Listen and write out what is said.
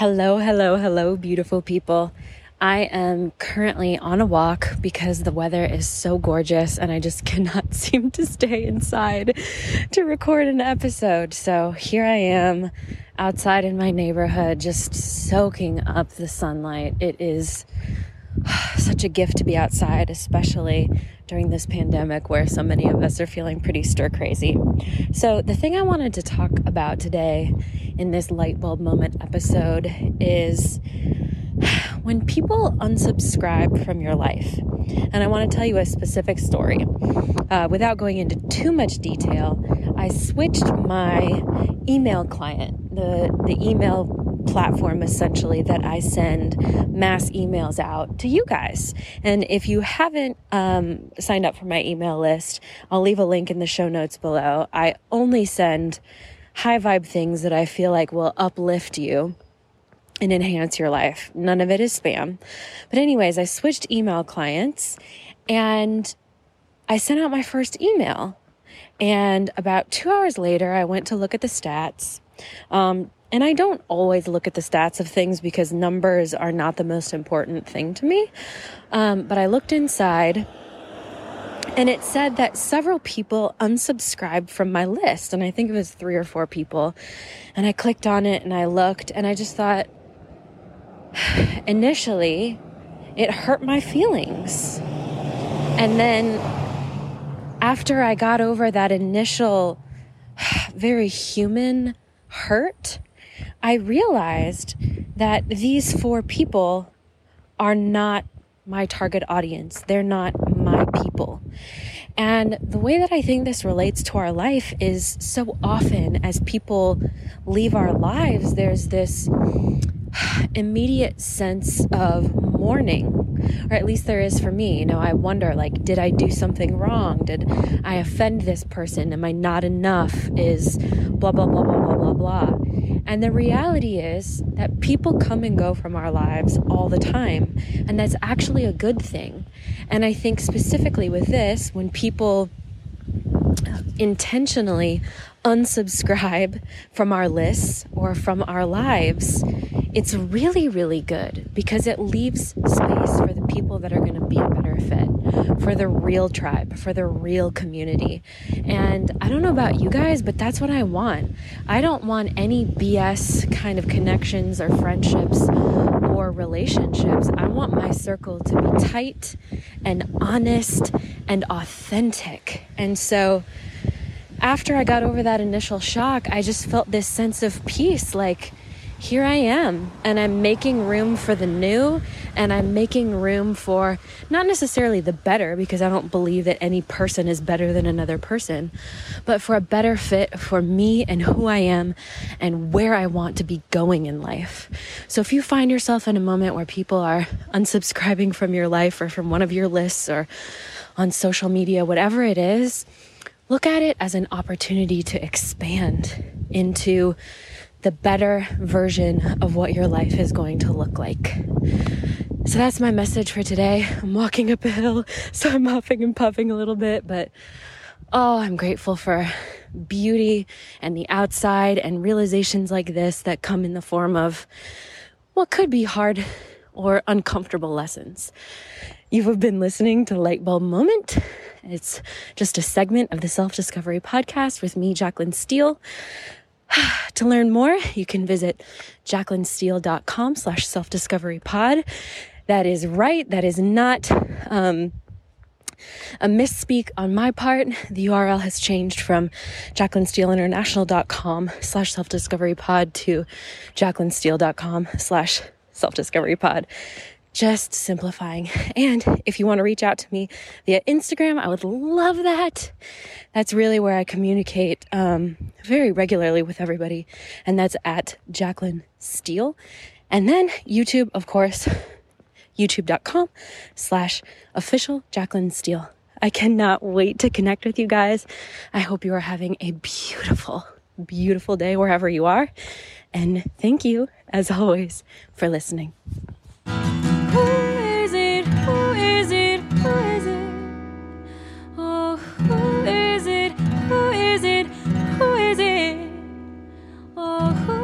Hello, hello, hello, beautiful people. I am currently on a walk because the weather is so gorgeous and I just cannot seem to stay inside to record an episode. So here I am outside in my neighborhood, just soaking up the sunlight. It is such a gift to be outside, especially during this pandemic where so many of us are feeling pretty stir crazy. So, the thing I wanted to talk about today in this light bulb moment episode is when people unsubscribe from your life. And I want to tell you a specific story. Uh, without going into too much detail, I switched my email client, the, the email platform essentially that I send mass emails out to you guys. And if you haven't um, signed up for my email list, I'll leave a link in the show notes below. I only send high vibe things that I feel like will uplift you and enhance your life. None of it is spam. But, anyways, I switched email clients and I sent out my first email. And about two hours later, I went to look at the stats. Um, and I don't always look at the stats of things because numbers are not the most important thing to me. Um, but I looked inside and it said that several people unsubscribed from my list. And I think it was three or four people. And I clicked on it and I looked and I just thought, initially, it hurt my feelings. And then after I got over that initial, very human hurt, I realized that these four people are not my target audience. They're not my people. And the way that I think this relates to our life is so often as people leave our lives, there's this immediate sense of mourning or at least there is for me. You know i wonder like did i do something wrong? Did i offend this person? Am i not enough? Is blah blah blah blah blah blah blah. And the reality is that people come and go from our lives all the time and that's actually a good thing. And i think specifically with this when people intentionally unsubscribe from our lists or from our lives it's really, really good because it leaves space for the people that are going to be a better fit, for the real tribe, for the real community. And I don't know about you guys, but that's what I want. I don't want any BS kind of connections or friendships or relationships. I want my circle to be tight and honest and authentic. And so, after I got over that initial shock, I just felt this sense of peace like, here I am, and I'm making room for the new, and I'm making room for not necessarily the better, because I don't believe that any person is better than another person, but for a better fit for me and who I am and where I want to be going in life. So if you find yourself in a moment where people are unsubscribing from your life or from one of your lists or on social media, whatever it is, look at it as an opportunity to expand into the better version of what your life is going to look like. So that's my message for today. I'm walking up a hill, so I'm huffing and puffing a little bit, but oh, I'm grateful for beauty and the outside and realizations like this that come in the form of what could be hard or uncomfortable lessons. You have been listening to Lightbulb Moment. It's just a segment of the Self Discovery Podcast with me, Jacqueline Steele. to learn more, you can visit jacquelinesteele.com slash self-discovery pod. That is right. That is not um, a misspeak on my part. The URL has changed from jacquelinesteeleinternational.com slash self-discovery pod to jacquelinesteele.com slash self-discovery pod just simplifying. And if you want to reach out to me via Instagram, I would love that. That's really where I communicate um, very regularly with everybody, and that's at Jacqueline Steele. And then YouTube, of course, youtube.com slash official Jacqueline Steele. I cannot wait to connect with you guys. I hope you are having a beautiful, beautiful day wherever you are. And thank you, as always, for listening. Who